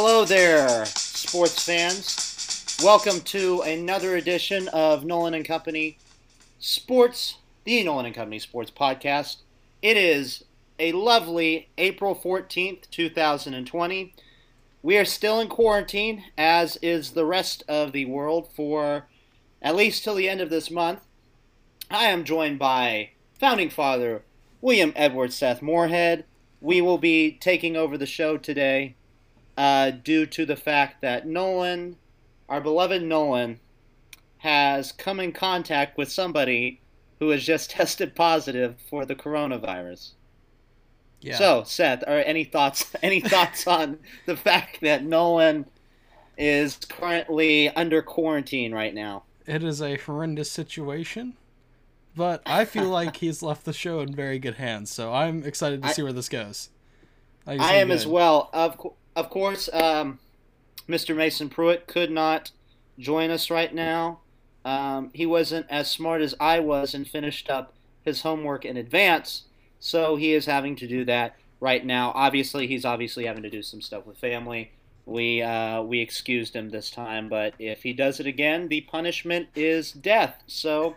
Hello there, sports fans. Welcome to another edition of Nolan and Company Sports, the Nolan and Company Sports Podcast. It is a lovely April 14th, 2020. We are still in quarantine, as is the rest of the world, for at least till the end of this month. I am joined by founding father William Edward Seth Moorhead. We will be taking over the show today uh, due to the fact that Nolan, our beloved Nolan, has come in contact with somebody who has just tested positive for the coronavirus. Yeah. So, Seth, are any thoughts? Any thoughts on the fact that Nolan is currently under quarantine right now? it is a horrendous situation, but I feel like he's left the show in very good hands. So I'm excited to I- see where this goes. I am as well. Of co- of course, um, Mr. Mason Pruitt could not join us right now. Um, he wasn't as smart as I was and finished up his homework in advance, so he is having to do that right now. Obviously, he's obviously having to do some stuff with family. We uh, we excused him this time, but if he does it again, the punishment is death. So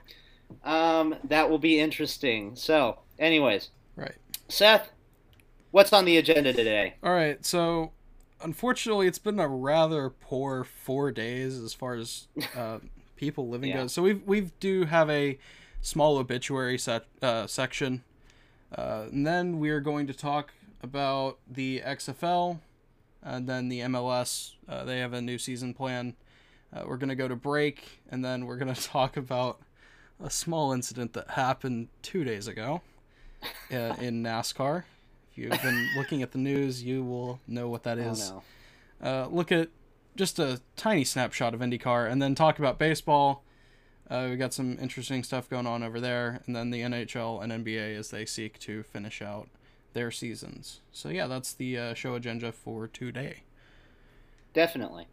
um, that will be interesting. So, anyways, Right. Seth, what's on the agenda today? All right. So, unfortunately, it's been a rather poor four days as far as uh, people living Yeah. goes. So we we do have a small obituary set, uh, section, uh, and then we are going to talk about the XFL, and then the MLS. Uh, they have a new season plan. Uh, we're gonna go to break, and then we're gonna talk about a small incident that happened two days ago uh, in NASCAR. If you've been looking at the news, you will know what that is. Oh, no. Uh, look at just a tiny snapshot of IndyCar, and then talk about baseball. Uh, we got some interesting stuff going on over there, and then the NHL and NBA as they seek to finish out their seasons. So yeah, that's the uh, show agenda for today. Definitely.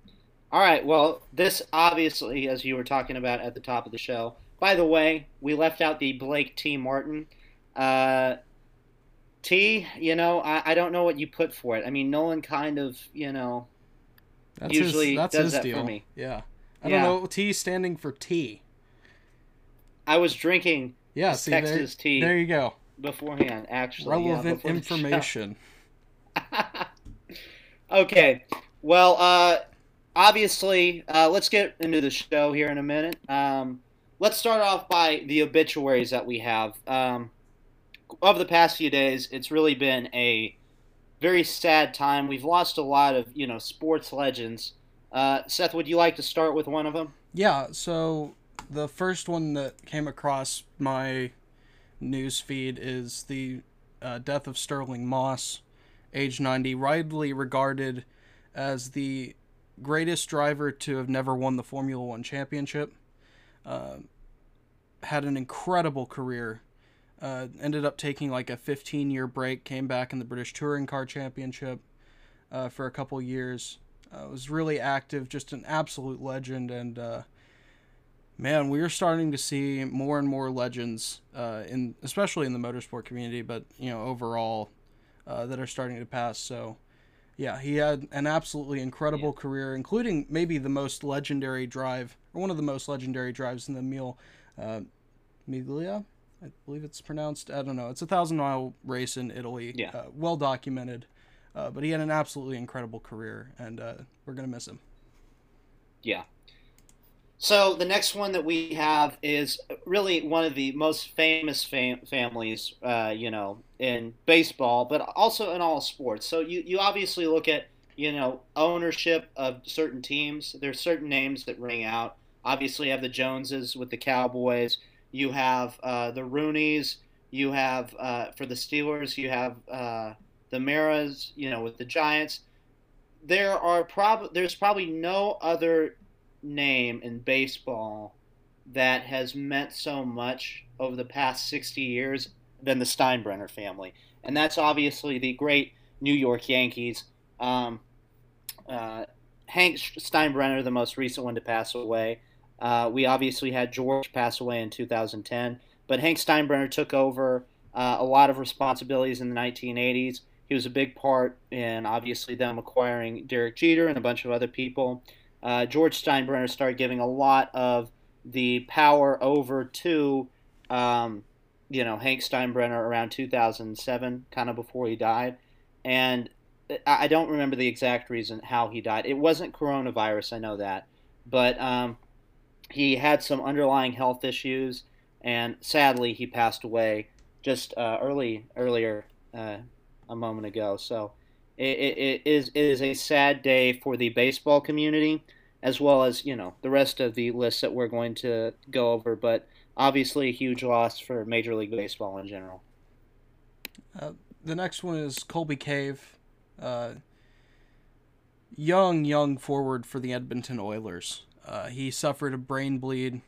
All right. Well, this obviously, as you were talking about at the top of the show. By the way, we left out the Blake T. Martin. Uh, T, you know, I, I don't know what you put for it. I mean, Nolan kind of, you know, That's Usually his, that's does his that for me. Yeah, I Yeah. don't know. T standing for T. I was drinking Yeah, see there, Texas tea there you go. beforehand, actually. Relevant show. information. okay. Well, uh, obviously, uh, let's get into the show here in a minute. Um, let's start off by the obituaries that we have. Um, over the past few days, it's really been a very sad time. We've lost a lot of, you know, sports legends. Uh, Seth, would you like to start with one of them? Yeah, so the first one that came across my news feed is the uh, death of Stirling Moss, age 90, widely regarded as the greatest driver to have never won the Formula One championship. Uh, had an incredible career. Uh, ended up taking like a 15 year break, came back in the British Touring Car Championship uh, for a couple years. Uh, was really active, just an absolute legend, and uh, man, we are starting to see more and more legends uh, in, especially in the motorsport community, but you know overall, uh, that are starting to pass. So, yeah, he had an absolutely incredible career, including maybe the most legendary drive, or one of the most legendary drives in the Mille uh, Miglia. I believe it's pronounced. I don't know. It's a thousand mile race in Italy. Yeah. Uh, well documented. Uh, but he had an absolutely incredible career, and uh, we're gonna miss him. Yeah. So the next one that we have is really one of the most famous fam- families, uh, you know, in baseball, but also in all sports. So you, you obviously look at, you know, ownership of certain teams. There's certain names that ring out. Obviously, you have the Joneses with the Cowboys. You have uh, the Rooneys. You have uh, for the Steelers. You have uh, the Maras. You know, with the Giants. There are prob there's probably no other name in baseball that has meant so much over the past 60 years than the Steinbrenner family. And that's obviously the great New York Yankees. Um, uh, Hank Steinbrenner, the most recent one to pass away. Uh, we obviously had George pass away in 2010, but Hank Steinbrenner took over uh, a lot of responsibilities in the 1980s. he was a big part in obviously them acquiring Derek Jeter and a bunch of other people. Uh, George Steinbrenner started giving a lot of the power over to, um, you know, Hank Steinbrenner around 2007, kind of before he died. And I don't remember the exact reason how he died. It wasn't coronavirus, I know that. But um, he had some underlying health issues, and sadly, he passed away just uh, early earlier uh, a moment ago. So it, it, it is it is a sad day for the baseball community, as well as you know the rest of the list that we're going to go over. But obviously, a huge loss for Major League Baseball in general. Uh, the next one is Colby Cave, uh, young young forward for the Edmonton Oilers. Uh, he suffered a brain bleed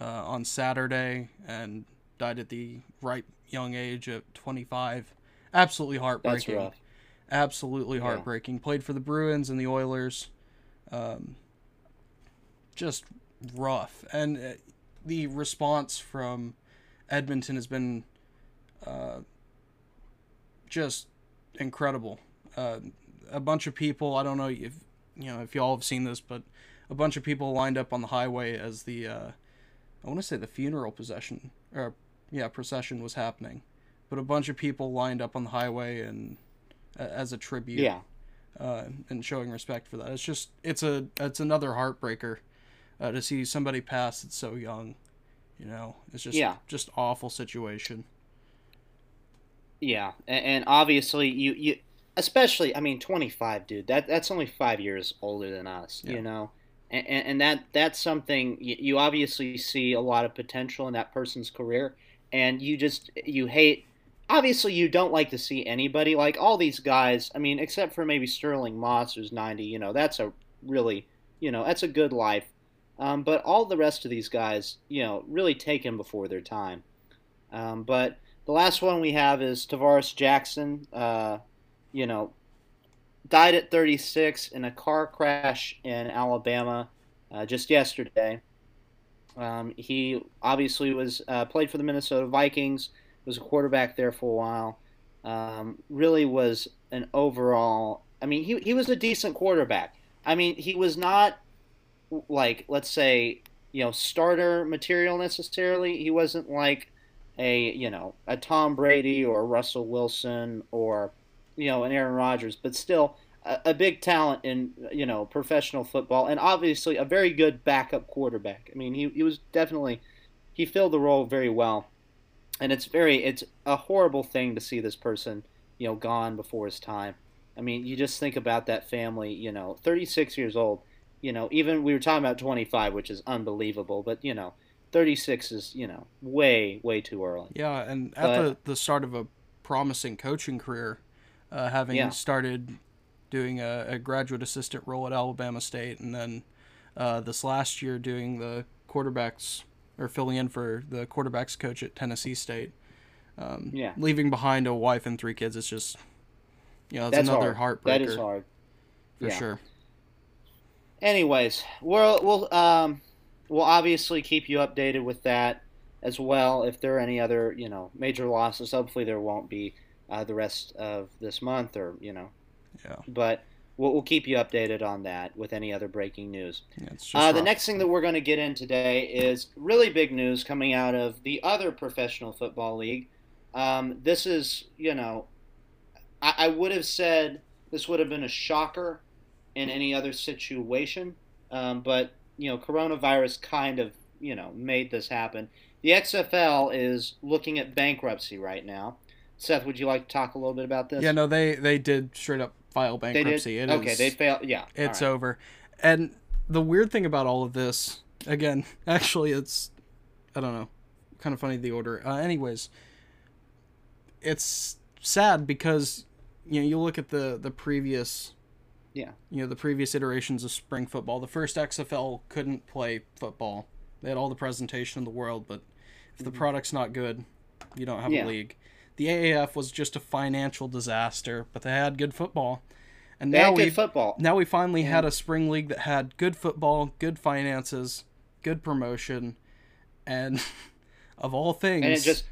uh, on Saturday and died at the ripe young age of 25. Absolutely heartbreaking. That's rough. Absolutely heartbreaking. Yeah. Played for the Bruins and the Oilers. Um, just rough. And uh, the response from Edmonton has been uh, just incredible. Uh, a bunch of people, I don't know if you know if y'all have seen this, but a bunch of people lined up on the highway as the uh, I want to say the funeral procession or yeah procession was happening, but a bunch of people lined up on the highway and uh, as a tribute. Yeah. Uh, and showing respect for that. It's just it's a it's another heartbreaker uh, to see somebody pass that's so young. You know, it's just yeah. just awful situation. Yeah, and, obviously you you especially I mean 25, dude. That that's only five years older than us. Yeah. You know, and, and that that's something you obviously see a lot of potential in that person's career. And you just you hate obviously you don't like to see anybody like all these guys i mean except for maybe stirling moss who's 90 you know that's a really you know that's a good life. Um, but all the rest of these guys you know really taken before their time. Um, but the last one we have is Tarvaris Jackson uh, you know died at 36 in a car crash in Alabama uh, just yesterday. Um, he obviously was uh, played for the Minnesota Vikings. Was a quarterback there for a while. Um, really was an overall. I mean, he he was a decent quarterback. I mean, he was not like let's say you know starter material necessarily. He wasn't like a you know a Tom Brady or Russell Wilson or you know, an Aaron Rodgers, but still a, a, big talent in you know professional football, and obviously a very good backup quarterback. I mean, he, he was definitely he filled the role very well, and it's very it's a horrible thing to see this person you know gone before his time. I mean, you just think about that family. You know, 36 years old. You know, even we were talking about 25, which is unbelievable, but you know. 36 is, you know, way, way too early. Yeah, and at but, the, the start of a promising coaching career, uh, having yeah. started doing a, a, graduate assistant role at Alabama State, and then uh, this last year doing the quarterbacks or filling in for the quarterbacks coach at Tennessee State. Um, yeah. Leaving behind a wife and three kids, it's just, you know, it's That's another hard. heartbreaker. That is hard. For yeah. sure. Anyways, we'll we'll um we'll obviously keep you updated with that as well. If there are any other you know major losses, hopefully there won't be uh, the rest of this month, or you know. Yeah. But we'll, we'll keep you updated on that with any other breaking news. Yeah, uh, the next thing that we're going to get in today is really big news coming out of the other professional football league. Um, this is, you know, I, I would have said this would have been a shocker in any other situation, um, but you know, coronavirus kind of you know made this happen. The XFL is looking at bankruptcy right now. Seth, would you like to talk a little bit about this? Yeah, no, they they did straight up file bankruptcy. Did? okay, they failed. Yeah, it's right. over. And the weird thing about all of this, again, actually, it's I don't know, kind of funny the order. Uh, anyways, it's sad because you know you look at the the previous yeah you know the previous iterations of spring football the first xfl couldn't play football they had all the presentation in the world but if the mm-hmm. product's not good you don't have yeah. a league the AAF was just a financial disaster, but they had good football. And they now we football. Now we finally yeah. had a spring league that had good football, good finances, good promotion, and of all things, and it just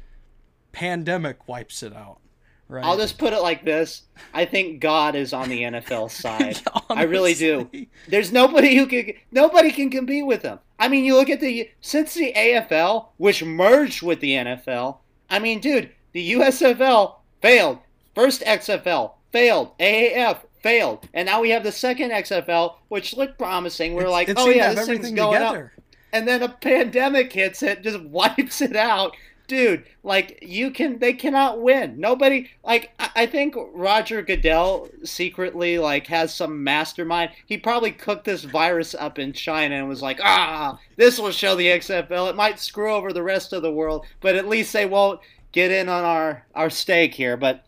pandemic wipes it out. Right. I'll just put it like this: I think God is on the NFL side. I really do. There's nobody who can nobody can compete with them. I mean, you look at the since the AFL, which merged with the NFL. I mean, dude, the USFL failed. First XFL failed. AAF failed, and now we have the second XFL, which looked promising. We're It's- like, oh yeah, this thing's going up and then a pandemic hits it, just wipes it out. Dude, like you can, they cannot win. Nobody, like I think Roger Goodell secretly like has some mastermind. He probably cooked this virus up in China and was like, ah, this will show the XFL. It might screw over the rest of the world, but at least they won't get in on our our stake here. But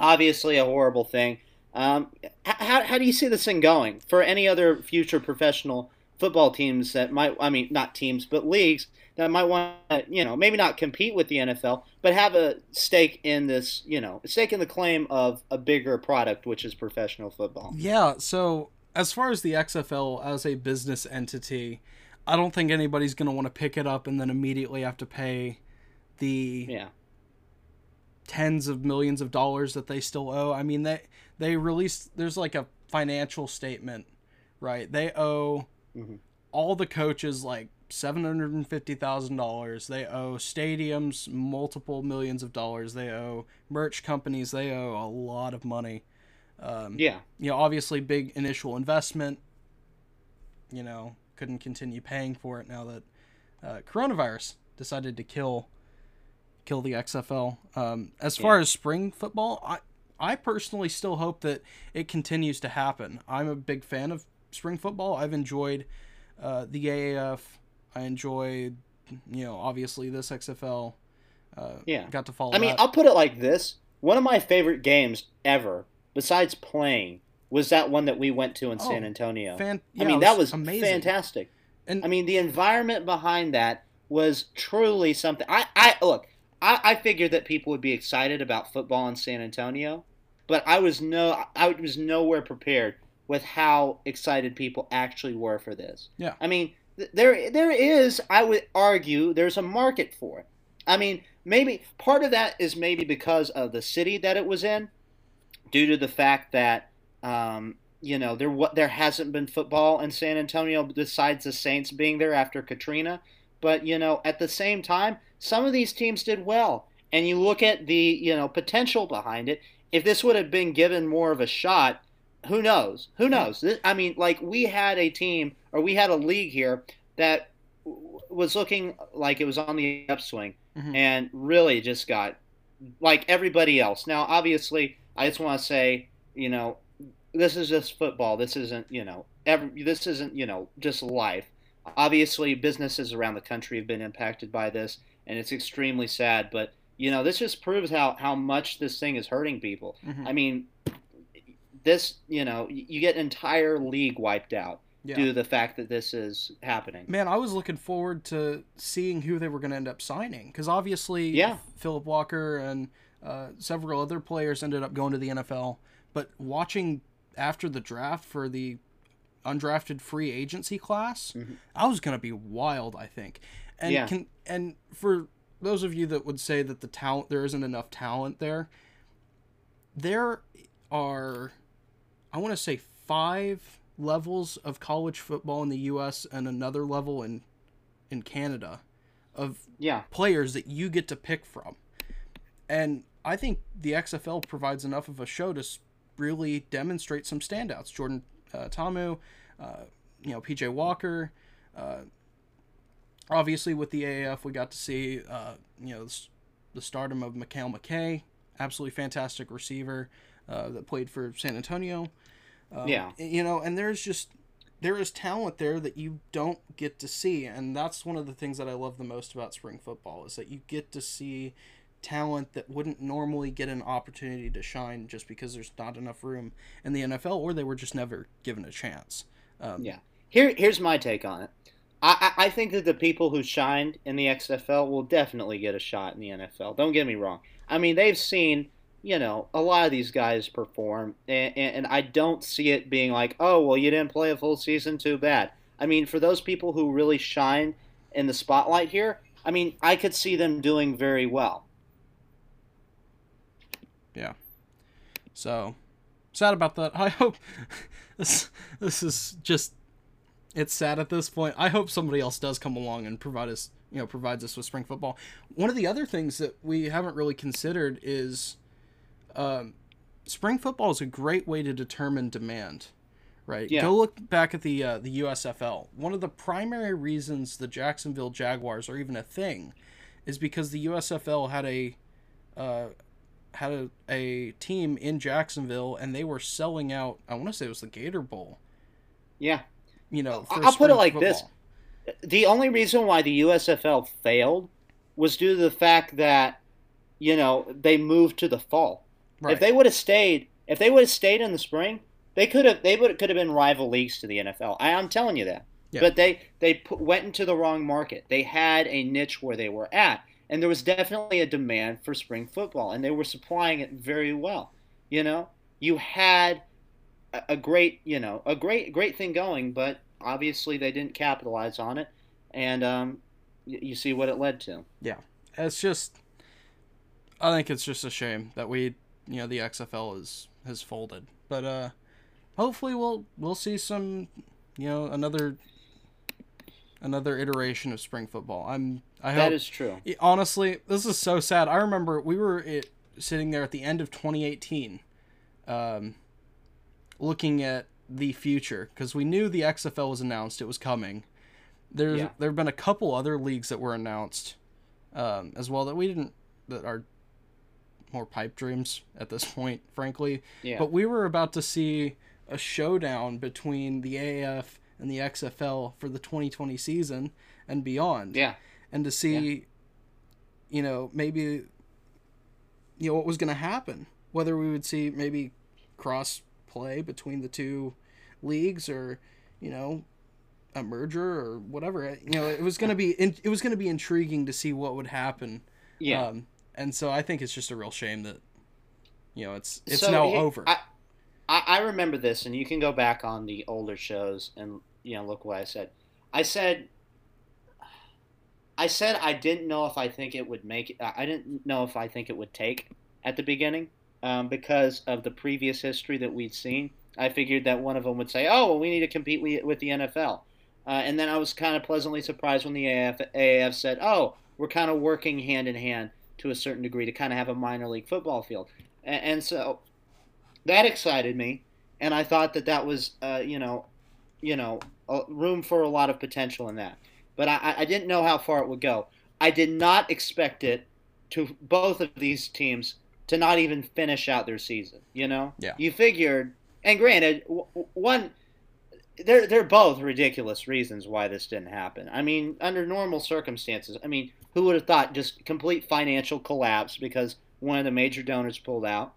obviously, a horrible thing. Um, how how do you see this thing going for any other future professional? football teams that might I mean not teams but leagues that might want to you know maybe not compete with the NFL but have a stake in this you know stake in the claim of a bigger product which is professional football. Yeah, so as far as the XFL as a business entity, I don't think anybody's going to want to pick it up and then immediately have to pay the Yeah. Tens of millions of dollars that they still owe. I mean, they they released there's like a financial statement, right? They owe Mhm. all the coaches like seven hundred and fifty thousand dollars. They owe stadiums multiple millions of dollars. They owe merch companies. They owe a lot of money. Um, Yeah. you know, obviously big initial investment. You know, couldn't continue paying for it now that uh, coronavirus decided to kill kill the XFL. Um, as far Yeah. as spring football, I I personally still hope that it continues to happen. I'm a big fan of spring football. I've enjoyed uh, the AAF. I enjoyed, you know, obviously this XFL. Uh, Yeah. got to follow. I mean, that. I'll put it like this: one of my favorite games ever, besides playing, was that one that we went to in San Oh, Antonio. Fan- yeah, I mean, it that was amazing. fantastic. And I mean, the environment behind that was truly something. I, I look, I, I figured that people would be excited about football in San Antonio, but I was no, I was nowhere prepared with how excited people actually were for this. Yeah. I mean, there, there is, I would argue, there's a market for it. I mean, maybe part of that is maybe because of the city that it was in, due to the fact that um, you know there what there hasn't been football in San Antonio besides the Saints being there after Katrina. But you know, at the same time, some of these teams did well, and you look at the you know potential behind it. If this would have been given more of a shot, who knows? Who knows? This, I mean, like we had a team or we had a league here that was looking like it was on the upswing, Mhm. and really just got like everybody else. Now, obviously, I just want to say, you know, this is just football. This isn't, you know, every, this isn't, you know, just life. Obviously, businesses around the country have been impacted by this, and it's extremely sad. But you know, this just proves how how much this thing is hurting people. Mhm. I mean, this, you know, you get an entire league wiped out Yeah. due to the fact that this is happening. Man, I was looking forward to seeing who they were going to end up signing because obviously, Yeah. Philip Walker and uh, several other players ended up going to the NFL. But watching after the draft for the undrafted free agency class, Mhm. I was going to be wild. I think, and Yeah. can and for those of you that would say that the talent there isn't enough talent there, there are, I want to say five levels of college football in the U.S. and another level in in Canada of Yeah, players that you get to pick from. And I think the XFL provides enough of a show to really demonstrate some standouts. Jordan uh, Ta'amu, uh, you know, PJ Walker. Uh, obviously, with the AAF, we got to see, uh, you know, s- the stardom of Mekale McKay, absolutely fantastic receiver uh, that played for San Antonio. Um, Yeah. You know, and there's just there is talent there that you don't get to see and that's one of the things that i love the most about spring football is that you get to see talent that wouldn't normally get an opportunity to shine just because there's not enough room in the nfl or they were just never given a chance um, Yeah. Here, here's my take on it. I, I think that the people who shined in the XFL will definitely get a shot in the NFL. Don't get me wrong. I mean, they've seen, you know, a lot of these guys perform, and, and, and I don't see it being like, oh, well, you didn't play a full season, too bad. I mean, for those people who really shine in the spotlight here, I mean, I could see them doing very well. Yeah. So sad about that. I hope this this is just it's sad at this point. I hope somebody else does come along and provide us, you know, provides us with spring football. One of the other things that we haven't really considered is um, spring football is a great way to determine demand. Right. Yeah. Go look back at the uh, the USFL. One of the primary reasons the Jacksonville Jaguars are even a thing is because the USFL had a uh, had a, a team in Jacksonville and they were selling out. I want to say it was the Gator Bowl. Yeah. You know, I'll put it like this. The only reason why the USFL failed was due to the fact that, you know, they moved to the fall. Right. If they would have stayed, if they would have stayed in the spring, they could have they would could have been rival leagues to the NFL. I, I'm telling you that. Yeah. But they they put, went into the wrong market. They had a niche where they were at, and there was definitely a demand for spring football, and they were supplying it very well. You know, you had a, great you know a great great thing going, but obviously they didn't capitalize on it, and um, you see what it led to. Yeah, it's just I think it's just a shame that we you know the XFL is has folded. But uh hopefully we'll we'll see some you know another another iteration of spring football. I'm I hope That is true. honestly this is so sad. I remember we were it, sitting there at the end of 2018 um looking at the future because we knew the XFL was announced, it was coming. There's Yeah. there've been a couple other leagues that were announced um, as well that we didn't that are more pipe dreams at this point, frankly. Yeah. But we were about to see a showdown between the AAF and the XFL for the 2020 season and beyond. yeah. And to see, you know, maybe, you know, what was going to happen. Whether we would see maybe cross play between the two leagues or, you know, a merger or whatever. You know, it was going to be it was going to be intriguing to see what would happen. Yeah. Um, and so I think it's just a real shame that, you know, it's it's So, now he- over. I I remember this, and you can go back on the older shows and you know look what I said. I said, I said I didn't know if I think it would make. I didn't know if I think it would take at the beginning um, because of the previous history that we'd seen. I figured that one of them would say, "Oh, well, we need to compete with the NFL," uh, and then I was kind of pleasantly surprised when the AAF, AAF said, "Oh, we're kind of working hand in hand to a certain degree to kind of have a minor league football field," and, and so that excited me, and I thought that that was, uh, you know, you know, room for a lot of potential in that. But I, I didn't know how far it would go. I did not expect it to both of these teams to not even finish out their season. You know, Yeah. You figured, and granted, one, they're they're both ridiculous reasons why this didn't happen. I mean, under normal circumstances, I mean, who would have thought just complete financial collapse because one of the major donors pulled out?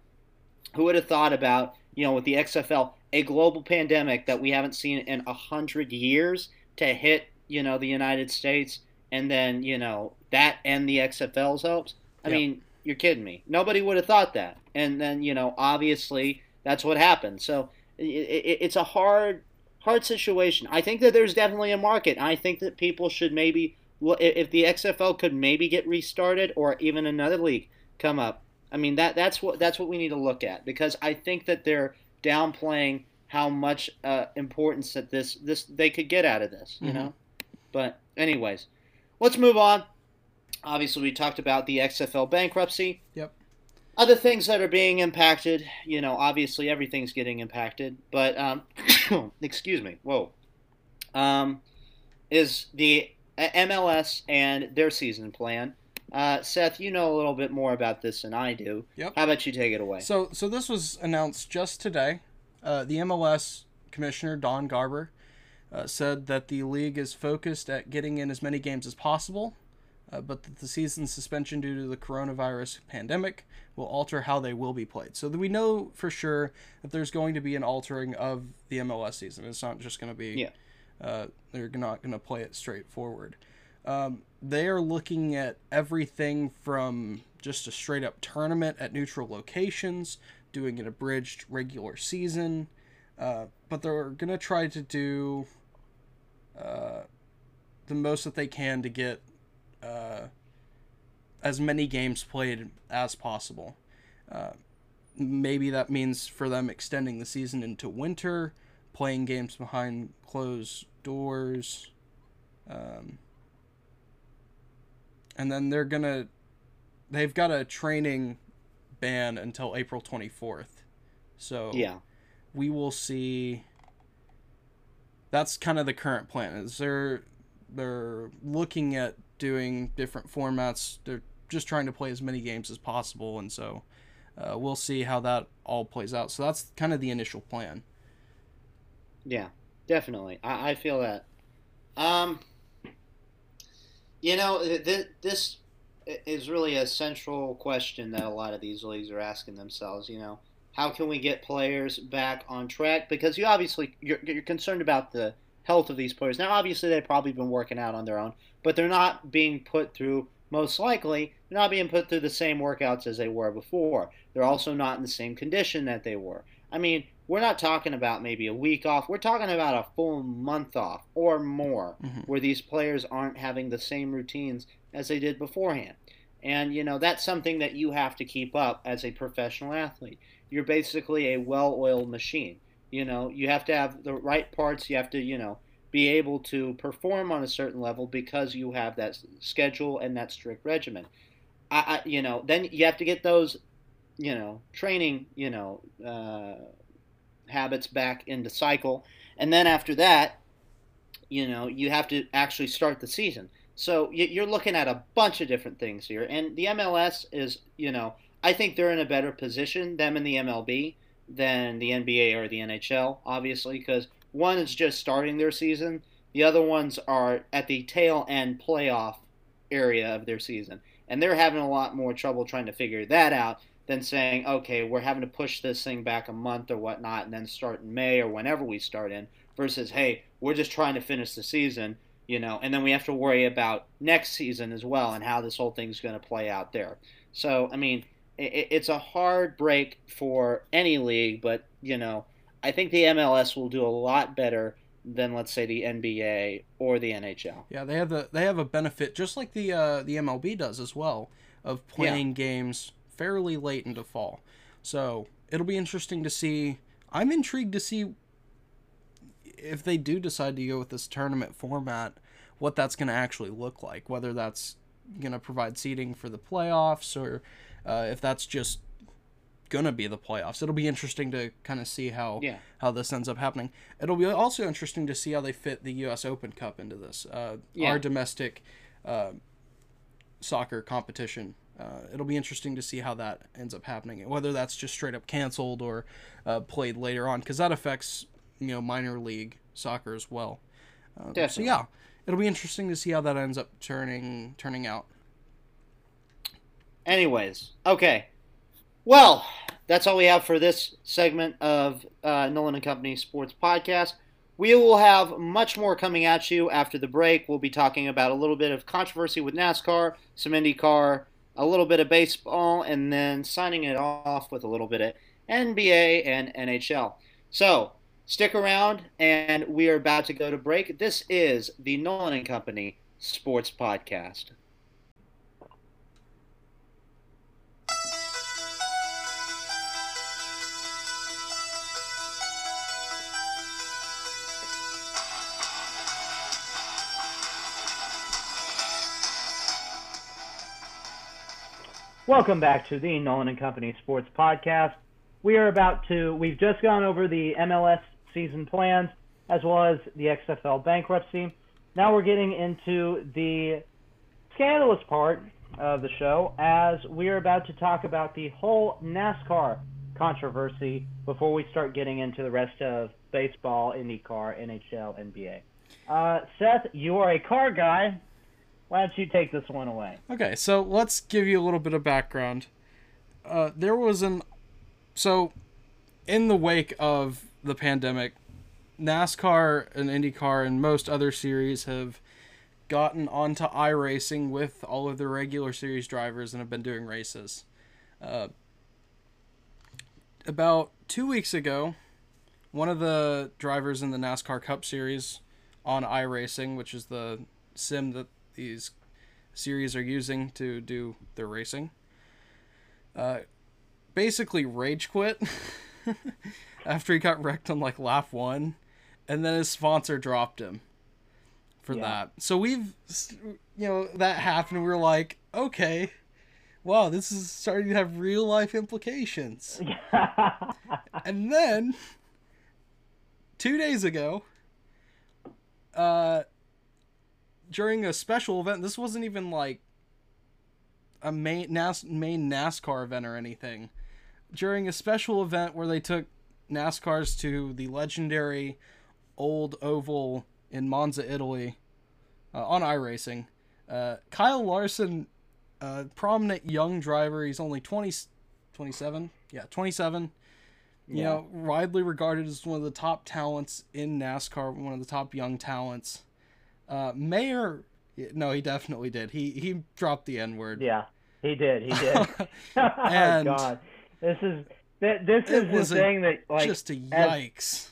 Who would have thought about you know with the XFL a global pandemic that we haven't seen in a hundred years to hit you know the United States and then you know that and the XFL's hopes? I Yep. mean, you're kidding me. Nobody would have thought that. And then you know obviously that's what happened. So it, it, it's a hard hard situation. I think that there's definitely a market. I think that people should maybe well, if the XFL could maybe get restarted or even another league come up. I mean that that's what that's what we need to look at because I think that they're downplaying how much uh, importance that this this they could get out of this, you Mhm. know. But anyways, let's move on. Obviously, we talked about the XFL bankruptcy. Yep. Other things that are being impacted, you know, obviously everything's getting impacted, but um, excuse me, whoa, um, is the uh, MLS and their season plan. Uh, Seth, you know a little bit more about this than I do. Yep. How about you take it away? So, so this was announced just today. Uh, the MLS commissioner Don Garber uh, said that the league is focused at getting in as many games as possible, uh, but that the season suspension due to the coronavirus pandemic will alter how they will be played. So that we know for sure that there's going to be an altering of the MLS season. It's not just going to be. Yeah. Uh, they're not going to play it straightforward. Um, they are looking at everything from just a straight up tournament at neutral locations, doing an abridged regular season, uh, but they're going to try to do uh, the most that they can to get uh, as many games played as possible. Uh, maybe that means for them extending the season into winter, playing games behind closed doors. Um, and then they're going to they've got a training ban until April 24th. So Yeah. we will see that's kind of the current plan. Is they're they're looking at doing different formats. They're just trying to play as many games as possible and so uh, we'll see how that all plays out. So that's kind of the initial plan. Yeah, definitely. I, I feel that. Um, you know, th- th- this is really a central question that a lot of these leagues are asking themselves. You know, how can we get players back on track? Because you obviously you're, you're concerned about the health of these players. Now, obviously, they've probably been working out on their own, but they're not being put through. Most likely, they're not being put through the same workouts as they were before. They're also not in the same condition that they were. I mean, we're not talking about maybe a week off. We're talking about a full month off or more Mhm. where these players aren't having the same routines as they did beforehand. And, you know, that's something that you have to keep up as a professional athlete. You're basically a well oiled machine. You know, you have to have the right parts. You have to, you know, be able to perform on a certain level because you have that schedule and that strict regimen. I, I you know, then you have to get those, you know, training, you know, uh, habits back into cycle, and then after that, you know, you have to actually start the season. So you're looking at a bunch of different things here, and the MLS is, you know, I think they're in a better position, them and the MLB, than the NBA or the NHL, obviously, because one is just starting their season, the other ones are at the tail end playoff area of their season, and they're having a lot more trouble trying to figure that out than saying, okay, we're having to push this thing back a month or whatnot, and then start in May or whenever we start in, versus, hey, we're just trying to finish the season, you know, and then we have to worry about next season as well and how this whole thing's going to play out there. So, I mean, it, it's a hard break for any league, but, you know, I think the MLS will do a lot better than, let's say, the NBA or the NHL. Yeah, they have the they have a benefit just like the uh, the MLB does as well of playing games fairly late into fall. So it'll be interesting to see. I'm intrigued to see if they do decide to go with this tournament format, what that's going to actually look like. Whether that's going to provide seating for the playoffs or uh, if that's just going to be the playoffs. It'll be interesting to kind of see how Yeah. how this ends up happening. It'll be also interesting to see how they fit the U.S. Open Cup into this. Uh, Yeah. Our domestic uh, soccer competition. Uh, it'll be interesting to see how that ends up happening. Whether that's just straight up canceled or uh, played later on, because that affects you know minor league soccer as well. Um, so yeah, it'll be interesting to see how that ends up turning turning out. Anyways, okay. Well, that's all we have for this segment of uh, Nolan and Company Sports Podcast. We will have much more coming at you after the break. We'll be talking about a little bit of controversy with NASCAR, some IndyCar, a little bit of baseball, and then signing it off with a little bit of NBA and NHL. So stick around, and we are about to go to break. This is the Nolan and Company Sports Podcast. Welcome back to the Nolan and Company Sports Podcast. We are about to, we've just gone over the MLS season plans as well as the XFL bankruptcy. Now we're getting into the scandalous part of the show as we are about to talk about the whole NASCAR controversy before we start getting into the rest of baseball, IndyCar, NHL, NBA. Uh, Seth, you are a car guy. Why don't you take this one away? Okay, so let's give you a little bit of background. Uh, there was an so in the wake of the pandemic, NASCAR and IndyCar and most other series have gotten onto iRacing with all of their regular series drivers and have been doing races. Uh, about two weeks ago, one of the drivers in the NASCAR Cup Series on iRacing, which is the sim that these series are using to do their racing, uh, basically rage quit after he got wrecked on like lap one, and then his sponsor dropped him for Yeah. that. So we've, you know, that happened. We were like, okay, wow, this is starting to have real life implications. And then two days ago, uh, during a special event, this wasn't even like a main NAS- main NASCAR event or anything. During a special event where they took NASCARs to the legendary old oval in Monza, Italy, uh, on iRacing, uh, Kyle Larson, a prominent young driver, he's only 20, 27, yeah, 27 you Yeah. know, widely regarded as one of the top talents in NASCAR, one of the top young talents. Uh, Mayer, no, he definitely did. He he dropped the N word. yeah, he did. He did. And- oh God, this is this is the thing that like Just a yikes.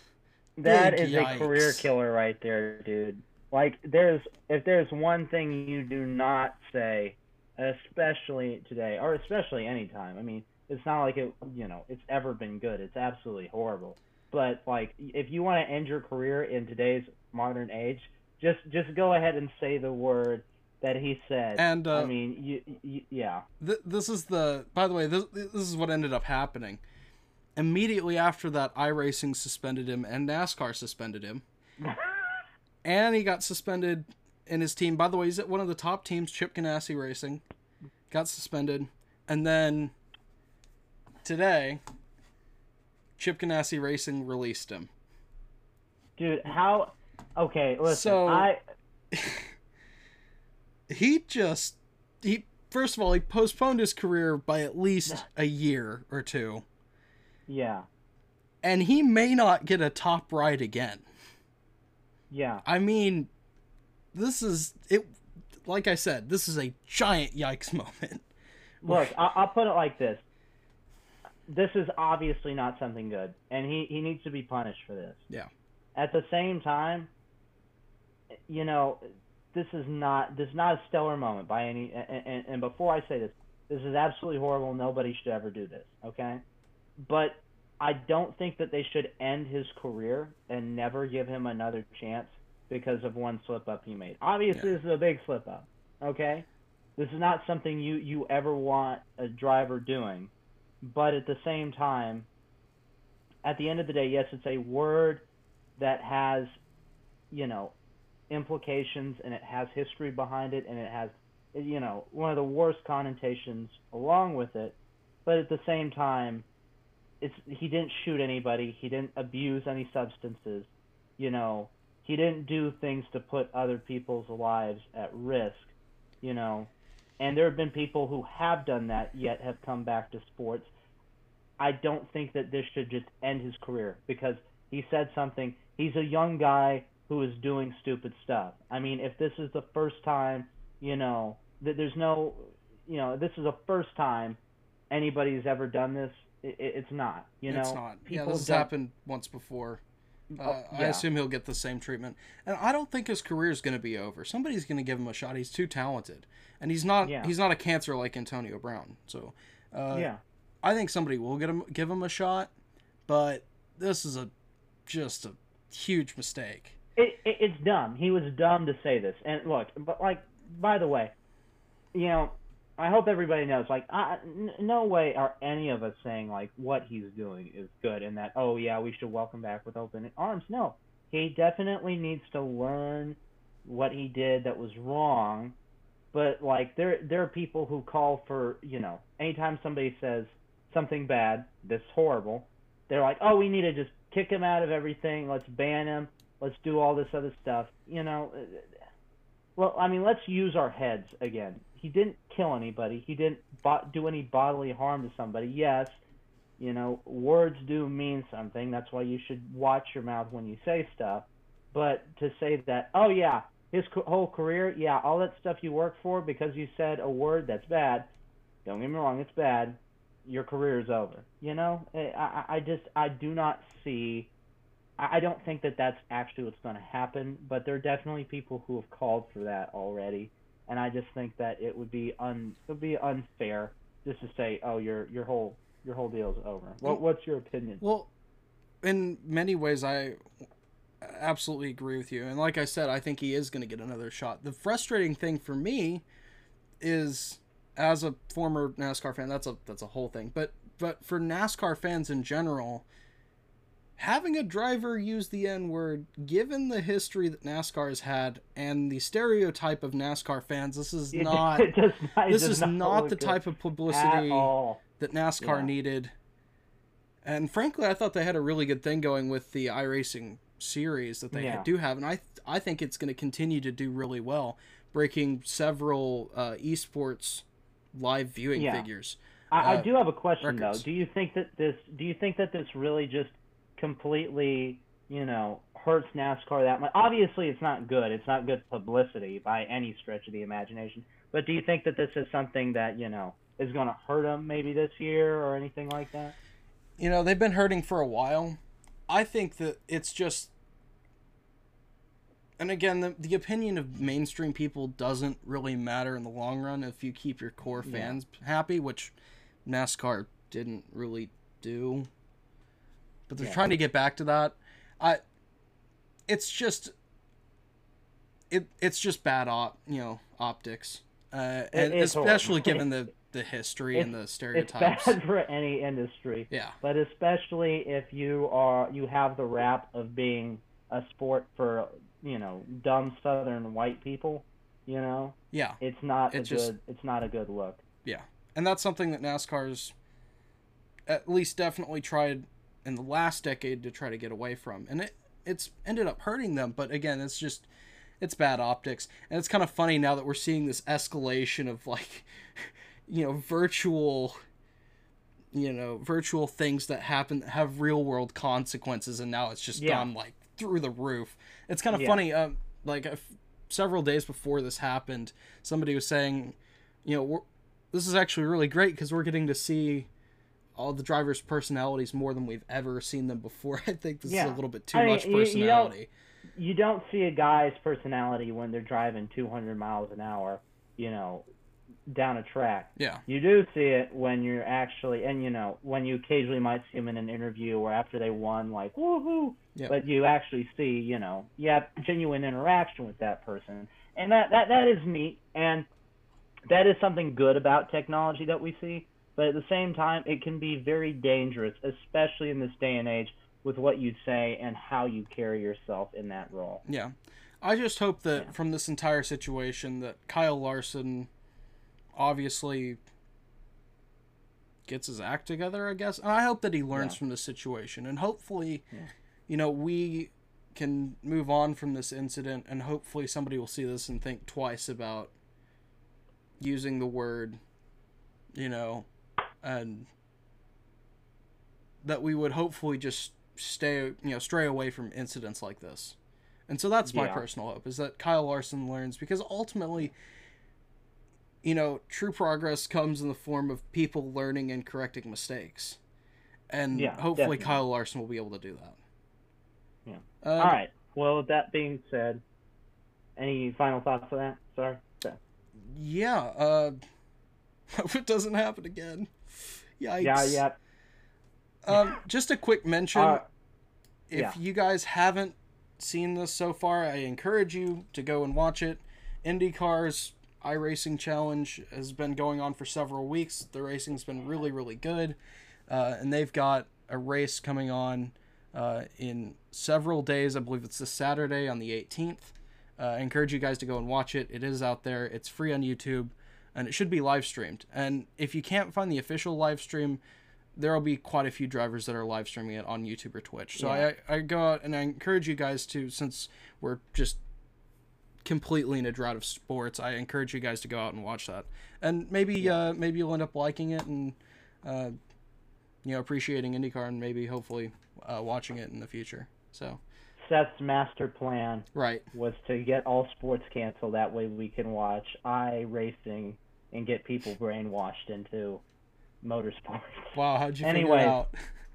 That is a career killer right there, dude. Like there's if there's one thing you do not say, especially today or especially anytime. I mean, it's not like it you know, it's ever been good. It's absolutely horrible. But like if you want to end your career in today's modern age, just just go ahead and say the word that he said. And uh, I mean, you, you yeah. th- this is the. By the way, this this is what ended up happening. Immediately after that, iRacing suspended him and NASCAR suspended him, and he got suspended in his team. By the way, he's at one of the top teams, Chip Ganassi Racing. Got suspended, and then today, Chip Ganassi Racing released him. Dude, how Okay, listen. So- I He just he first of all he postponed his career by at least a year or two, yeah. and he may not get a top ride again. Yeah. I mean, this is it. Like I said, this is a giant yikes moment. Look, I- I'll put it like this. This is obviously not something good, and he, he needs to be punished for this. Yeah. At the same time, you know, this is not this is not a stellar moment by any. And, and, and before I say this, this is absolutely horrible. Nobody should ever do this. Okay, but I don't think that they should end his career and never give him another chance because of one slip up he made. Obviously, Yeah. this is a big slip up. Okay, this is not something you you ever want a driver doing, but at the same time, at the end of the day, yes, it's a word that has, you know, implications and it has history behind it and it has, you know, one of the worst connotations along with it. But at the same time, it's he didn't shoot anybody. He didn't abuse any substances. You know, he didn't do things to put other people's lives at risk. You know, and there have been people who have done that yet have come back to sports. I don't think that this should just end his career because he said something. He's a young guy who is doing stupid stuff. I mean, if this is the first time, you know, that there's no, you know, this is the first time anybody's ever done this. It, it's not. You know, it's not. Yeah, this has happened once before. Uh, Oh, I assume he'll get the same treatment, and I don't think his career is going to be over. Somebody's going to give him a shot. He's too talented, and he's not. Yeah. He's not a cancer like Antonio Brown. So, uh, yeah. I think somebody will get him, give him a shot, but this is a just a huge mistake. It, it it's dumb. He was dumb to say this. And look, but like, by the way, you know, I hope everybody knows. Like, I, n- no way are any of us saying like what he's doing is good and that oh yeah we should welcome back with open arms. No, he definitely needs to learn what he did that was wrong. But like, there there are people who call for you know anytime somebody says something bad this horrible, they're like oh we need to just kick him out of everything. Let's ban him let's do all this other stuff. You know, uh, well, I mean, let's use our heads again. He didn't kill anybody. He didn't bo- do any bodily harm to somebody. Yes, you know, words do mean something. That's why you should watch your mouth when you say stuff. But to say that, oh yeah, his co- whole career, yeah, all that stuff you work for because you said a word that's bad. Don't get me wrong, it's bad. Your career is over. You know, eh, I, I, I just, I do not see I don't think that that's actually what's going to happen, but there are definitely people who have called for that already, and I just think that it would be un it would be unfair just to say, oh, your your whole your whole deal is over. What, what's your opinion? Well, in many ways, I absolutely agree with you. And like I said, I think he is going to get another shot. The frustrating thing for me is, as a former NASCAR fan, that's a that's a whole thing. But but for NASCAR fans in general, having a driver use the N word, given the history that NASCAR has had and the stereotype of NASCAR fans, this is not. not- this is not not the type of publicity that NASCAR Yeah. needed. And frankly, I thought they had a really good thing going with the iRacing series that they Yeah. do have, and I I think it's going to continue to do really well, breaking several uh, esports live viewing Yeah. figures. I, I uh, do have a question records. though. Do you think that this? Do you think that this really just completely, you know, hurts NASCAR that much? Obviously, it's not good. It's not good publicity by any stretch of the imagination. But do you think that this is something that you know is going to hurt them maybe this year or anything like that? You know, they've been hurting for a while. I think that it's just and again, the, the opinion of mainstream people doesn't really matter in the long run if you keep your core Yeah. fans happy, which NASCAR didn't really do. But they're Yeah. trying to get back to that. I it's just it it's just bad op, you know, optics. Uh, and especially horrible. given the the history and the stereotypes. It's bad for any industry. Yeah. but especially if you are you have the rap of being a sport for you know dumb southern white people you know Yeah. it's not It a just- good it's not a good look Yeah, and that's something that NASCAR's at least definitely tried in the last decade to try to get away from, and it it's ended up hurting them. But again, it's just it's bad optics, and it's kind of funny now that we're seeing this escalation of like, you know, virtual. You know, virtual things that happen that have real world consequences, and now it's just Yeah. gone like through the roof. It's kind of Yeah. funny. Um, like a f- several days before this happened, somebody was saying, you know, we're, this is actually really great because we're getting to see all the drivers' personalities more than we've ever seen them before. I think this is a little bit too I mean, much you- you don't- personality. you don't see a guy's personality when they're driving 200 miles an hour you know down a track. Yeah, you do see it when you're actually and you know when you occasionally might see them in an interview or after they won like woohoo. Yeah. but you actually see you know you have genuine interaction with that person. And that that that is neat. And that is something good about technology that we see but at the same time it can be very dangerous especially in this day and age with what you say and how you carry yourself in that role yeah. I just hope that Yeah. from this entire situation that Kyle Larson obviously gets his act together, I guess. And I hope that he learns Yeah. from this situation and hopefully Yeah. you know, we can move on from this incident and hopefully somebody will see this and think twice about using the word, you know, and that we would hopefully just stay, you know, stray away from incidents like this. And so that's my personal hope is that Kyle Larson learns because ultimately you know, true progress comes in the form of people learning and correcting mistakes. And Yeah, hopefully definitely. Kyle Larson will be able to do that. Yeah. Um, All right. Well, with that being said, any final thoughts on that? Sorry. Yeah, uh hope it doesn't happen again. Yikes. Yeah, yeah. Um just a quick mention. Uh, if yeah. you guys haven't seen this so far, I encourage you to go and watch it. IndyCar's iRacing Challenge has been going on for several weeks. The racing's been really, really good. Uh, and they've got a race coming on uh, in several days. I believe it's this Saturday on the 18th. Uh, I encourage you guys to go and watch it. It is out there, it's free on YouTube, and it should be live streamed. And if you can't find the official live stream, there will be quite a few drivers that are live streaming it on YouTube or Twitch. So Yeah. I, I go out and I encourage you guys to, since we're just completely in a drought of sports, I encourage you guys to go out and watch that. And maybe uh, maybe you'll end up liking it and uh, you know appreciating IndyCar and maybe hopefully uh, watching it in the future. So Seth's master plan right, was to get all sports canceled. That way we can watch iRacing and get people brainwashed into motorsports. wow, how'd you Anyway. figure it out?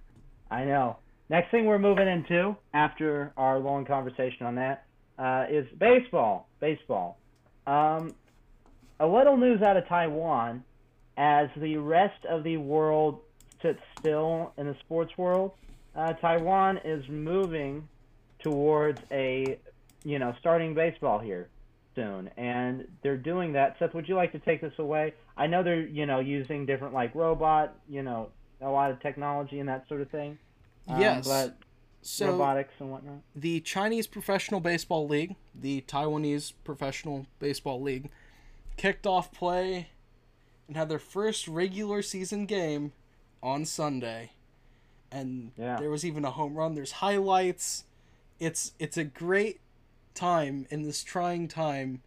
I know. Next thing we're moving into after our long conversation on that uh, is baseball. Baseball. Um, a little news out of Taiwan as the rest of the world sits still in the sports world. Uh, Taiwan is moving towards a, you know, starting baseball here soon, and they're doing that. Seth, would you like to take this away? I know they're, you know, using different like robot, you know, a lot of technology and that sort of thing. Um, Yes. but So robotics and whatnot. the Chinese Professional Baseball League, the Taiwanese Professional Baseball League, kicked off play and had their first regular season game on Sunday. And Yeah. there was even a home run. There's highlights. It's it's a great time in this trying time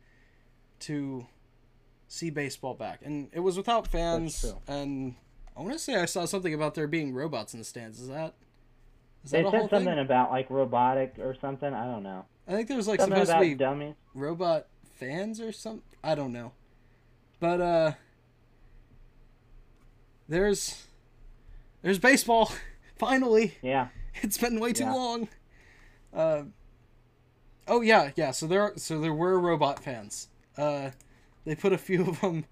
to see baseball back. And it was without fans and I want to say I saw something about there being robots in the stands. Is that is They that said something thing? about like robotic or something. I don't know. I think there's like something supposed about to be dummies. robot fans or something. I don't know. But uh there's there's baseball finally. Yeah. It's been way too Yeah. long. Uh Oh yeah, yeah, so there so there were robot fans. Uh they put a few of them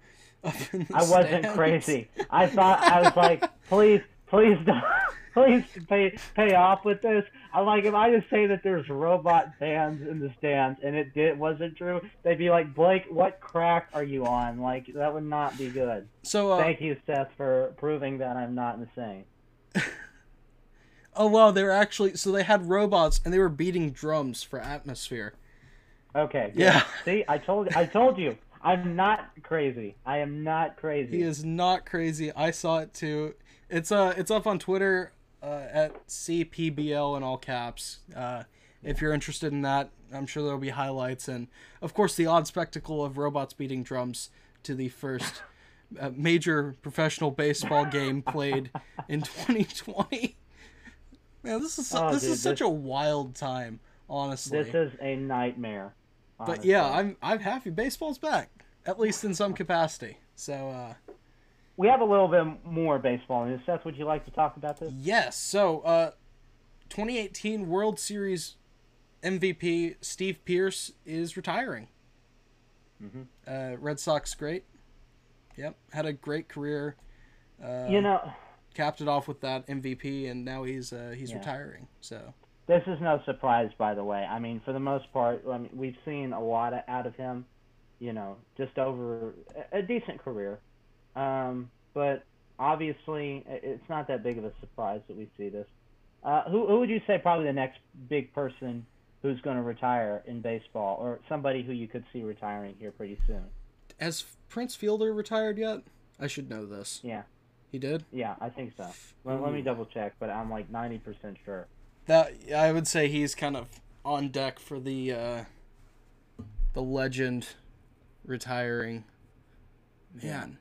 up in the I wasn't stands. crazy. I thought I was like, please, please don't, please pay pay off with this. I'm like, if I just say that there's robot fans in the stands and it did wasn't true, they'd be like, Blake, what crack are you on? Like that would not be good. So uh Thank you, Seth, for proving that I'm not insane. Oh wow, they were actually so they had robots and they were beating drums for atmosphere. Okay. Yeah. See, I told I told you. I'm not crazy. I am not crazy. He is not crazy. I saw it too. It's uh it's up on Twitter uh, at CPBL in all caps. Uh, if you're interested in that, I'm sure there'll be highlights and of course the odd spectacle of robots beating drums to the first uh, major professional baseball game played in 2020. Man, this is Oh, this dude, is such this- a wild time, honestly. This is a nightmare. but yeah. I'm I'm happy baseball's back, at least in some capacity. So uh we have a little bit more baseball news. Seth, would you like to talk about this? Yes. So, uh, 2018 World Series MVP Steve Pearce is retiring. Mm-hmm. Uh, Red Sox great. Yep, had a great career. Uh, you know, capped it off with that MVP, and now he's uh, he's Yeah. retiring. So this is no surprise, by the way. I mean, for the most part, I mean, we've seen a lot of, out of him. You know, just over a, a decent career. Um, but obviously, it's not that big of a surprise that we see this. Uh, who, who would you say probably the next big person who's going to retire in baseball, or somebody who you could see retiring here pretty soon? has Prince Fielder retired yet? I should know this. Yeah, He did. yeah, I think so. Let, let me double check, but I'm like 90% sure. That I would say he's kind of on deck for the uh, the legend retiring. Man.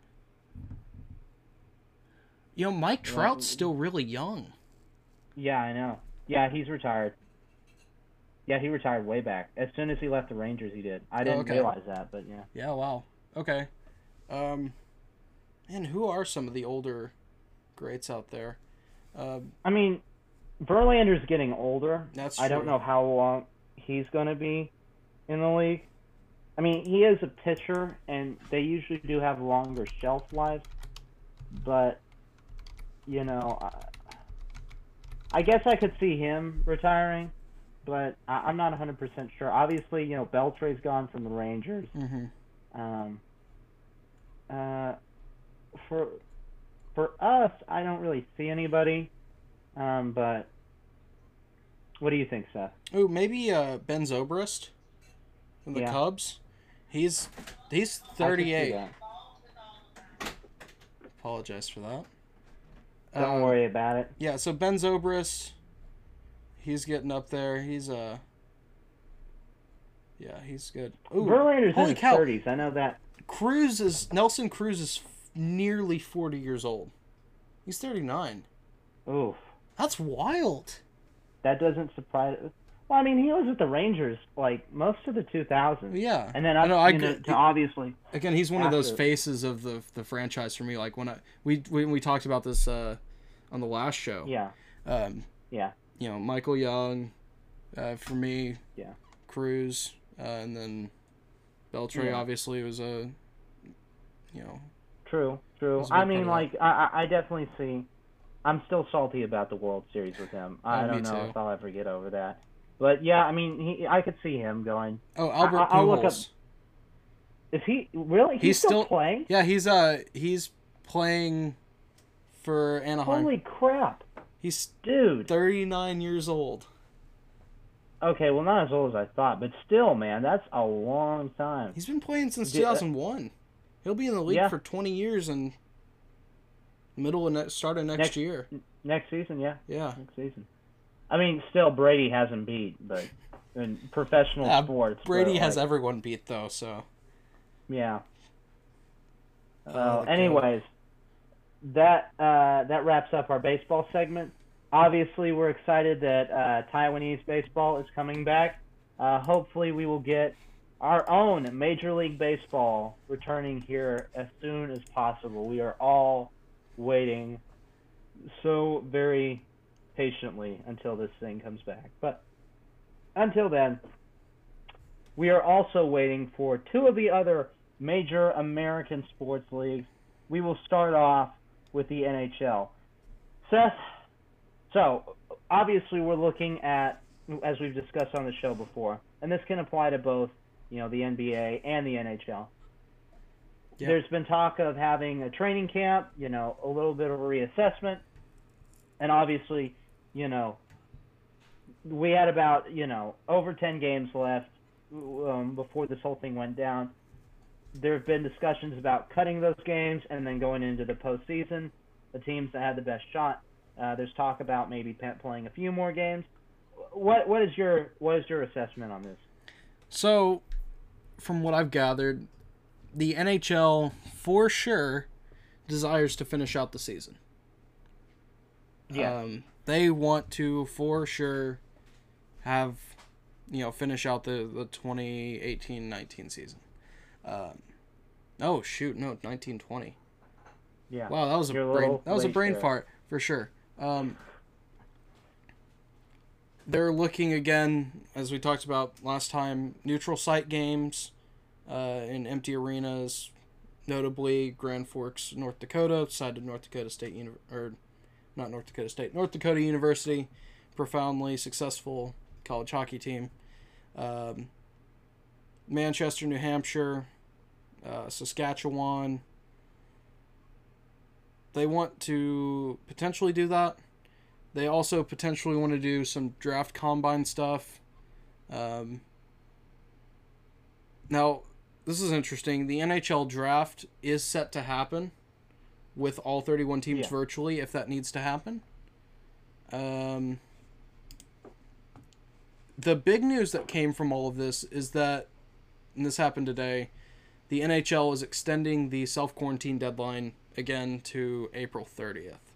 You know, Mike Yeah. Trout's still really young. Yeah, I know. Yeah, he's retired. Yeah, he retired way back. As soon as he left the Rangers, he did. I didn't okay. realize that, but yeah. Yeah, wow. Okay. Um and who are some of the older greats out there? Uh, I mean, Verlander's getting older. that's true. I don't know how long he's going to be in the league. I mean, he is a pitcher, and they usually do have longer shelf lives. But, you know, I, I guess I could see him retiring, but I, I'm not 100% sure. Obviously, you know, Beltre's gone from the Rangers. Mhm. Um, uh, for for us, I don't really see anybody. Um, but what do you think, Seth? Oh, maybe uh Ben Zobrist from the Yeah. Cubs. He's he's I could see 38. that. Apologize for that. Don't Uh, worry about it. Yeah, so Ben Zobrist, he's getting up there. He's uh Yeah, he's good. Ooh, Verlander's in his. 30s. I know that. Cruz is Nelson Cruz is nearly 40 years old. He's 39. Oof, That's wild. that doesn't surprise. Well, I mean, he was with the Rangers like most of the 2000s, Yeah. and then I know, I know, to obviously. Again, he's one of those faces of the the franchise for me. Like when I we when we talked about this uh, on the last show. Yeah, Um, yeah, you know, Michael Young, uh, for me. Yeah. Cruz, uh, and then Beltre Yeah. obviously was a, you know, true, true. I mean, like, I, I I definitely see I'm still salty about the World Series with him. I Oh, don't know too. if I'll ever get over that. But yeah, I mean, he, I could see him going. Oh, Albert I- I'll look up- Pujols. Is he really? He's, He's still, still- playing. Yeah, he's uh he's playing for Anaheim. Holy crap, He's dude! 39 years old. Okay, well, not as old as I thought, but still, man, that's a long time. He's been playing since 2001. He'll be in the league Yeah. for 20 years and middle of ne- start of next, Next- year. Next season, yeah, Yeah. next season. I mean, still Brady hasn't beat, but in professional Yeah, sports, Brady has like, everyone beat though, so. Yeah. Oh, Well, God. anyways, that uh, that wraps up our baseball segment. Obviously, we're excited that uh, Taiwanese baseball is coming back. Uh, hopefully, we will get our own Major League Baseball returning here as soon as possible. We are all waiting so very patiently until this thing comes back. But until then, we are also waiting for two of the other major American sports leagues. We will start off with the NHL. Seth, so obviously we're looking at, as we've discussed on the show before, and this can apply to both, you know, the NBA and the NHL. Yeah. There's been talk of having a training camp, you know, a little bit of a reassessment, and obviously, you know, we had about, you know, over 10 games left um, before this whole thing went down. There have been discussions about cutting those games and then going into the postseason. The teams that had the best shot. Uh, there's talk about maybe playing a few more games. What what is your what is your assessment on this? So, from what I've gathered, the NHL for sure desires to finish out the season. Yeah. Um, they want to for sure have, you know, finish out the, the 2018-19 season. Um, oh shoot, no, 1920. Yeah. Wow, that was a You're a brain that was a brain there. fart for sure. Um, they're looking again, as we talked about last time, neutral site games uh, in empty arenas, notably Grand Forks, North Dakota, side of North Dakota State Uni- or not North Dakota State, North Dakota University, profoundly successful college hockey team. Um, Manchester, New Hampshire, uh, Saskatchewan. They want to potentially do that. They also potentially want to do some draft combine stuff. Um, now, this is interesting. The NHL draft is set to happen with all 31 teams Yeah. virtually if that needs to happen. Um, the big news that came from all of this is that, and this happened today, the NHL is extending the self quarantine deadline again to April 30th.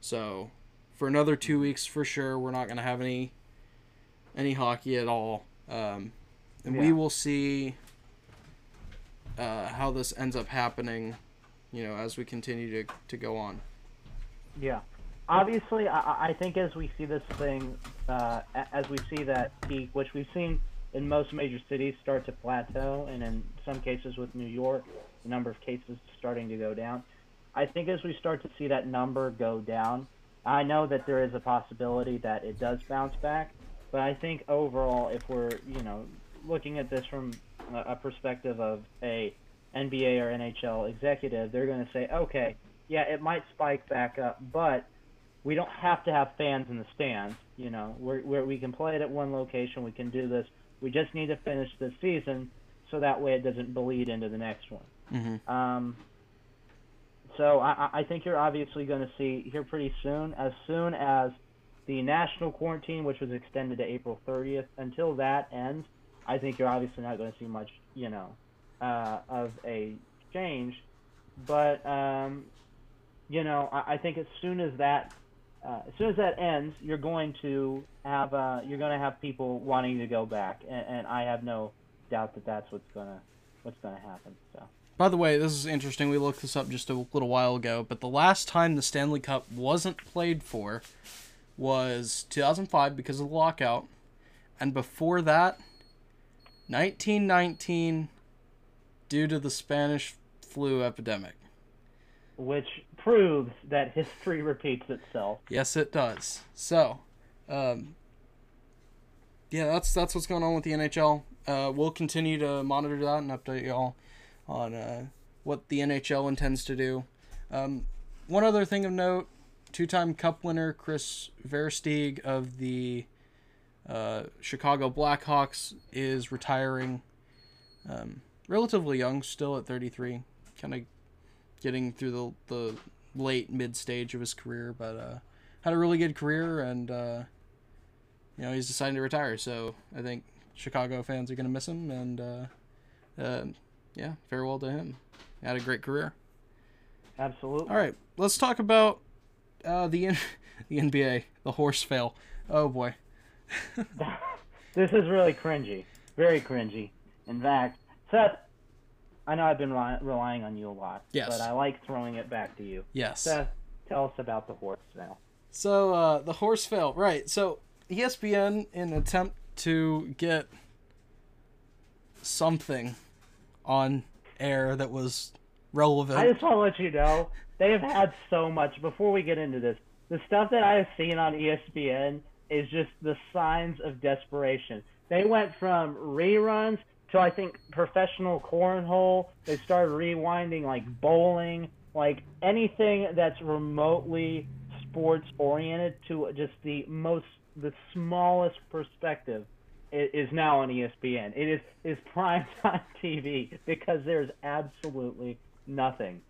So, for another two weeks for sure, we're not going to have any any hockey at all. Um, and we will see uh, how this ends up happening, you know, as we continue to, to go on. Yeah. Obviously, I, I- I think as we see this thing, uh, as we see that peak, which we've seen in most major cities start to plateau, and in some cases with New York, the number of cases starting to go down. I think as we start to see that number go down, I know that there is a possibility that it does bounce back, but I think overall, if we're you know looking at this from a, perspective of a NBA or NHL executive, they're going to say, okay, yeah, it might spike back up, but we don't have to have fans in the stands. You know, we're, we're, we can play it at one location. We can do this. We just need to finish this season so that way it doesn't bleed into the next one. Mm-hmm. Um, so I, I- think you're obviously going to see here pretty soon, as soon as the national quarantine, which was extended to April 30th, until that ends, I think you're obviously not going to see much, you know, uh, of a change. But um, you know, I, I think as soon as that, uh, as soon as that ends, you're going to have uh, you're going to have people wanting to go back, and, and I have no doubt that that's what's gonna what's gonna happen. So. By the way, this is interesting. We looked this up just a little while ago, but the last time the Stanley Cup wasn't played for was 2005 because of the lockout, and before that, 1919 due to the Spanish flu epidemic. which proves that history repeats itself. Yes, it does. So, um, yeah, that's that's what's going on with the NHL. Uh, we'll continue to monitor that and update y'all on uh, what the NHL intends to do. Um, one other thing of note: two-time Cup winner Kris Versteeg of the uh, Chicago Blackhawks is retiring. Um, relatively young, still at 33, kind of getting through the the late mid stage of his career, but uh, had a really good career, and uh, you know he's deciding to retire. So I think Chicago fans are gonna miss him, and uh, uh, yeah, farewell to him. Had a great career. Absolutely. All right, let's talk about uh, the N- the NBA, the horse fail. Oh boy. this is really cringy, very cringy. In fact, Seth, I know I've been rely- relying on you a lot, Yes. but I like throwing it back to you. Yes. Seth, tell us about the horse now. So uh, the horse fail, right? So ESPN, in an attempt to get something on air that was relevant. I just want to let you know they have had so much. Before we get into this, the stuff that I have seen on ESPN is just the signs of desperation. They went from reruns to I think professional cornhole. They started rewinding like bowling, like anything that's remotely sports oriented to just the most the smallest perspective is now on ESPN. It is is prime time TV because there's absolutely nothing.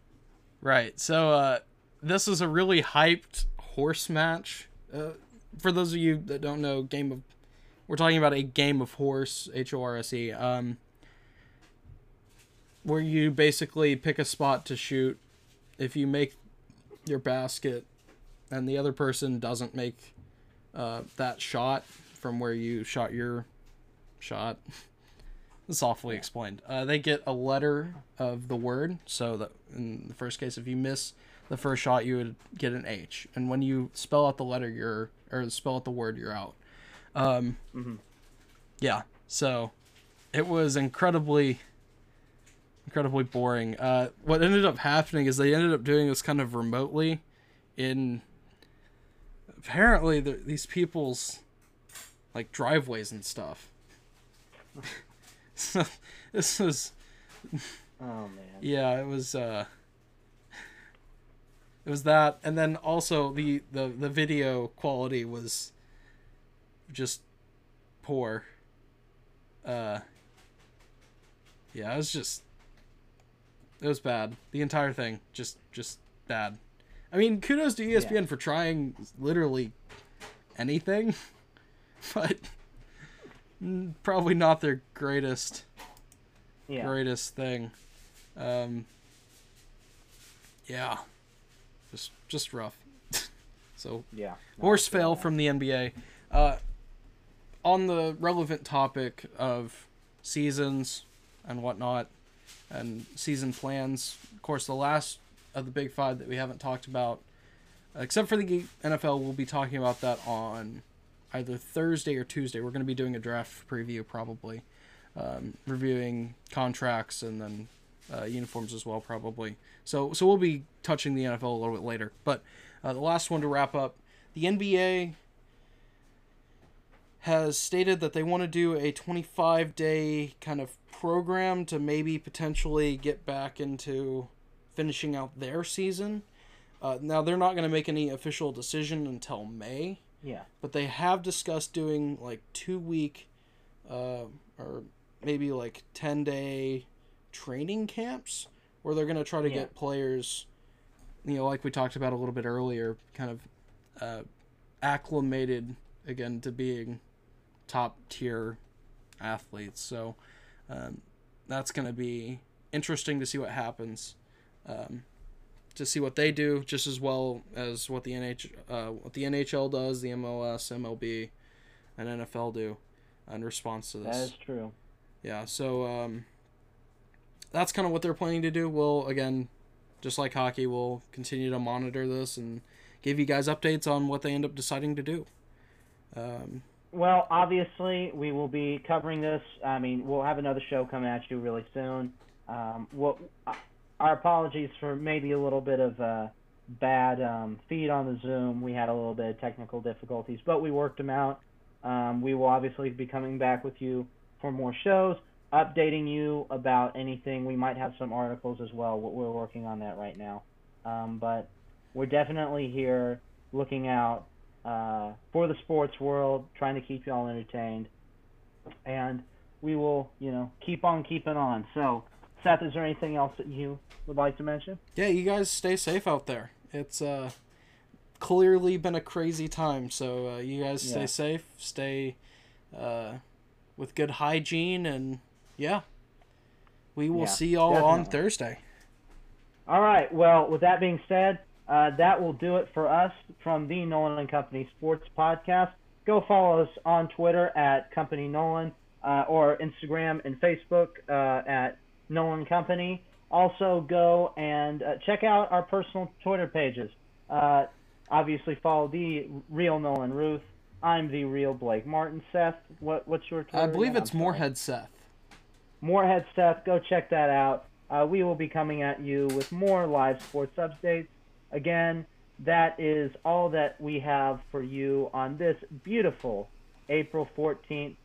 Right. So uh, this is a really hyped horse match. Uh, for those of you that don't know, game of we're talking about a game of horse, H O R S E, um, where you basically pick a spot to shoot. If you make your basket, and the other person doesn't make uh, that shot from where you shot your shot. it's softly explained. Uh, they get a letter of the word, so that in the first case, if you miss the first shot, you would get an H, and when you spell out the letter, you're or spell out the word, you're out. Um, Yeah, so it was incredibly, incredibly boring. Uh, what ended up happening is they ended up doing this kind of remotely, in apparently the, these people's like driveways and stuff. so this was Oh man. yeah, it was uh it was that and then also the the the video quality was just poor. Uh Yeah, it was just it was bad. The entire thing just just bad. I mean, kudos to ESPN for trying literally anything, but mm, probably not their greatest Yeah. greatest thing. Um, yeah, just just rough. so Yeah. horse fail from the NBA. Uh, on the relevant topic of seasons and whatnot, and season plans. Of course, the last of the big five that we haven't talked about, except for the NFL, we'll be talking about that on either Thursday or Tuesday. We're going to be doing a draft preview probably, um, reviewing contracts and then uh, uniforms as well probably. So so we'll be touching the NFL a little bit later. But uh, the last one to wrap up, the NBA has stated that they want to do a 25 day kind of program to maybe potentially get back into finishing out their season. Uh, now they're not going to make any official decision until May, Yeah. but they have discussed doing like two week uh, or maybe like 10 day training camps where they're going to try to Yeah. get players you know like we talked about a little bit earlier kind of uh, acclimated again to being top tier athletes so um, that's going to be interesting to see what happens um, to see what they do just as well as what the NH uh, what the NHL does, the MLS, MLB, and NFL do in response to this. That is true. Yeah, so um, that's kind of what they're planning to do. We'll again, just like hockey, we'll continue to monitor this and give you guys updates on what they end up deciding to do. Um, Well, obviously, we will be covering this. I mean, we'll have another show coming at you really soon. Um, what, our apologies for maybe a little bit of uh, bad um, feed on the Zoom. We had a little bit of technical difficulties, but we worked them out. Um, we will obviously be coming back with you for more shows, updating you about anything. We might have some articles as well. We're working on that right now. Um, but we're definitely here looking out uh, for the sports world, trying to keep you all entertained. And we will, you know, keep on keeping on. So, Seth, is there anything else that you would like to mention? Yeah, you guys stay safe out there. It's uh, clearly been a crazy time, so uh, you guys stay Yeah. safe, stay uh, with good hygiene, and yeah, we will Yeah, see y'all on. Thursday. All right. Well, with that being said, uh, that will do it for us from the Nolan and Company Sports Podcast. Go follow us on Twitter at Company Nolan uh, or Instagram and Facebook uh, at Nolan Company. Also, go and uh, check out our personal Twitter pages. Uh, obviously, follow the real Nolan Ruth. I'm the real Blake Martin. Seth, what what's your Twitter? I believe it's I'm. Moorhead Seth. Moorhead Seth, go check that out. Uh, we will be coming at you with more live sports updates. Again, that is all that we have for you on this beautiful April 14th,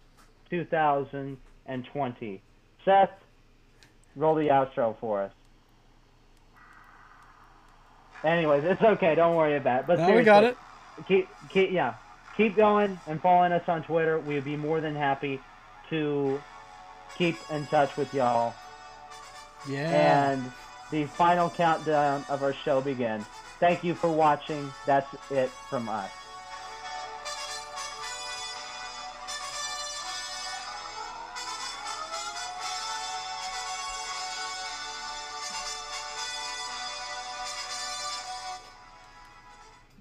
2020. Seth, roll the outro for us. Anyways, it's okay. Don't worry about it. But Now we got it. keep, keep yeah keep going and following us on twitter we'd be more than happy to keep in touch with y'all Yeah. and the final countdown of our show begins thank you for watching that's it from us